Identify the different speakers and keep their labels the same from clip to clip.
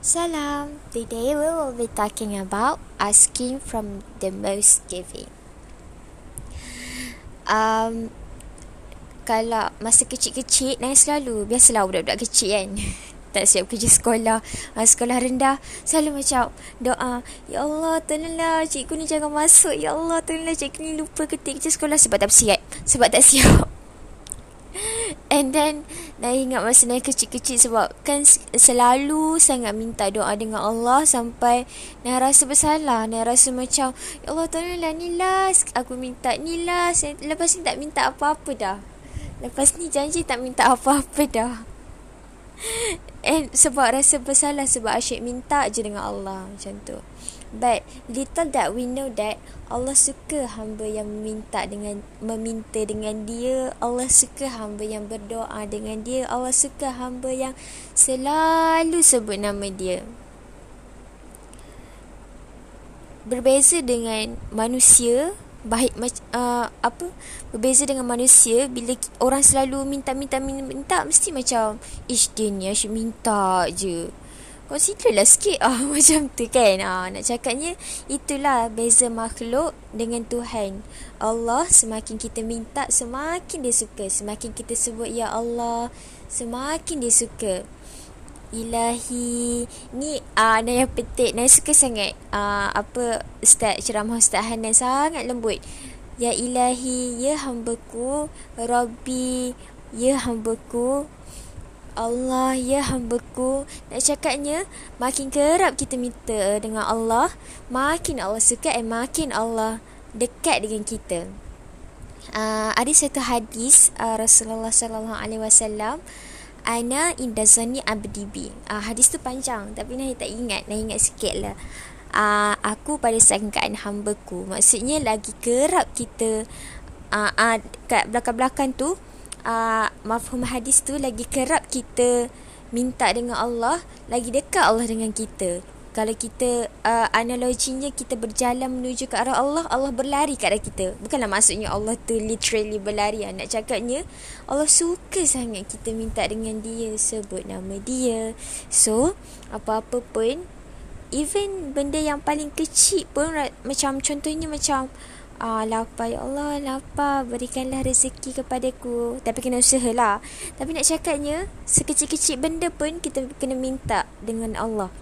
Speaker 1: Salam. Today we will be talking about asking from the most giving. Um, kalau masa kecil-kecil, nangis selalu. Biasalah budak-budak kecil kan. tak siap kerja sekolah. Uh, sekolah rendah. Selalu macam doa. Ya Allah, tolonglah cikgu ni jangan masuk. Ya Allah, tolonglah cikgu ni lupa ketik kerja sekolah. Sebab tak siap. Sebab tak siap. And then Dah ingat masa Naya kecil-kecil Sebab kan selalu sangat minta doa dengan Allah Sampai Naya rasa bersalah Naya rasa macam Ya Allah tolonglah ni last Aku minta ni last Lepas ni tak minta apa-apa dah. Lepas ni janji tak minta apa-apa dah And sebab rasa bersalah Sebab asyik minta je dengan Allah Macam tu But little that we know that Allah suka hamba yang meminta dengan meminta dengan dia. Allah suka hamba yang berdoa dengan dia. Allah suka hamba yang selalu sebut nama dia. Berbeza dengan manusia, baik uh, apa? Berbeza dengan manusia bila orang selalu minta minta minta, minta mesti macam ish dia ni asyik minta je. Consider lah sikit ah Macam tu kan ah, Nak cakapnya Itulah beza makhluk Dengan Tuhan Allah semakin kita minta Semakin dia suka Semakin kita sebut Ya Allah Semakin dia suka Ilahi. Ni ah, Naya petik. Naya suka sangat? Ah, Apa Ustaz ceramah Ustaz Hanan Sangat lembut. Ya ilahi Ya hambaku. Rabbi Ya hambaku. Allah ya hambaku. Nak cakapnya Makin kerap kita minta dengan Allah Makin Allah suka Dan makin Allah Dekat dengan kita. Uh, Ada satu hadis uh, Rasulullah Wasallam Ana indazani abdi bi. Uh, hadis tu panjang tapi Nahi tak ingat. Nahi ingat sikit lah. Uh, aku pada sangkaan hambaku. Maksudnya lagi kerap kita uh, uh, kat belakang-belakang tu uh, mafhum hadis tu lagi kerap kita minta dengan Allah, lagi dekat Allah dengan kita. Kalau kita uh, analoginya kita berjalan menuju ke arah Allah, Allah berlari ke arah kita. Bukanlah maksudnya Allah tu literally berlari. Nak cakapnya Allah suka sangat kita minta dengan dia, sebut nama dia. So, apa-apa pun even benda yang paling kecil pun macam contohnya macam Ah, lapar ya Allah, lapar. Berikanlah rezeki kepadaku. Tapi kena usaha lah. Tapi nak cakapnya, sekecil-kecil benda pun kita kena minta dengan Allah.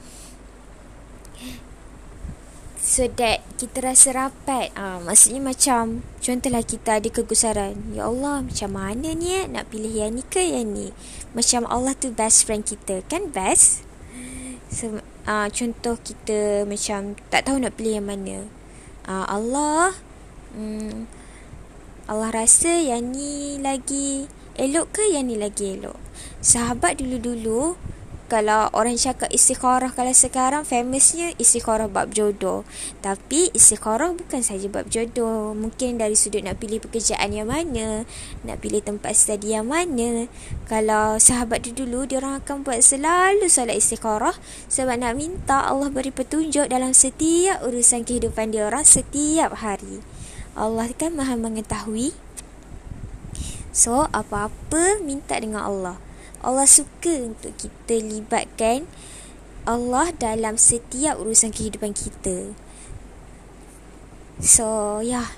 Speaker 1: So that kita rasa rapat. Ah, maksudnya macam, contohlah kita ada kegusaran. Ya Allah, macam mana ni eh? Nak pilih yang ni ke yang ni? Macam Allah tu best friend kita. Kan best? So, ah, contoh kita macam tak tahu nak pilih yang mana. Ah, Allah hmm, Allah rasa yang ni lagi elok ke yang ni lagi elok sahabat dulu-dulu kalau orang cakap istikharah kalau sekarang famousnya istikharah bab jodoh. Tapi istikharah bukan saja bab jodoh. Mungkin dari sudut nak pilih pekerjaan yang mana nak pilih tempat study yang mana. Kalau sahabat dulu dia orang akan buat selalu solat istikharah sebab nak minta Allah beri petunjuk dalam setiap urusan kehidupan dia orang setiap hari. Allah kan maha mengetahui. So apa-apa minta dengan Allah Allah suka untuk kita libatkan Allah dalam setiap urusan kehidupan kita. So yeah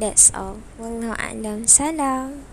Speaker 1: That's all. Wallahu'alam Salam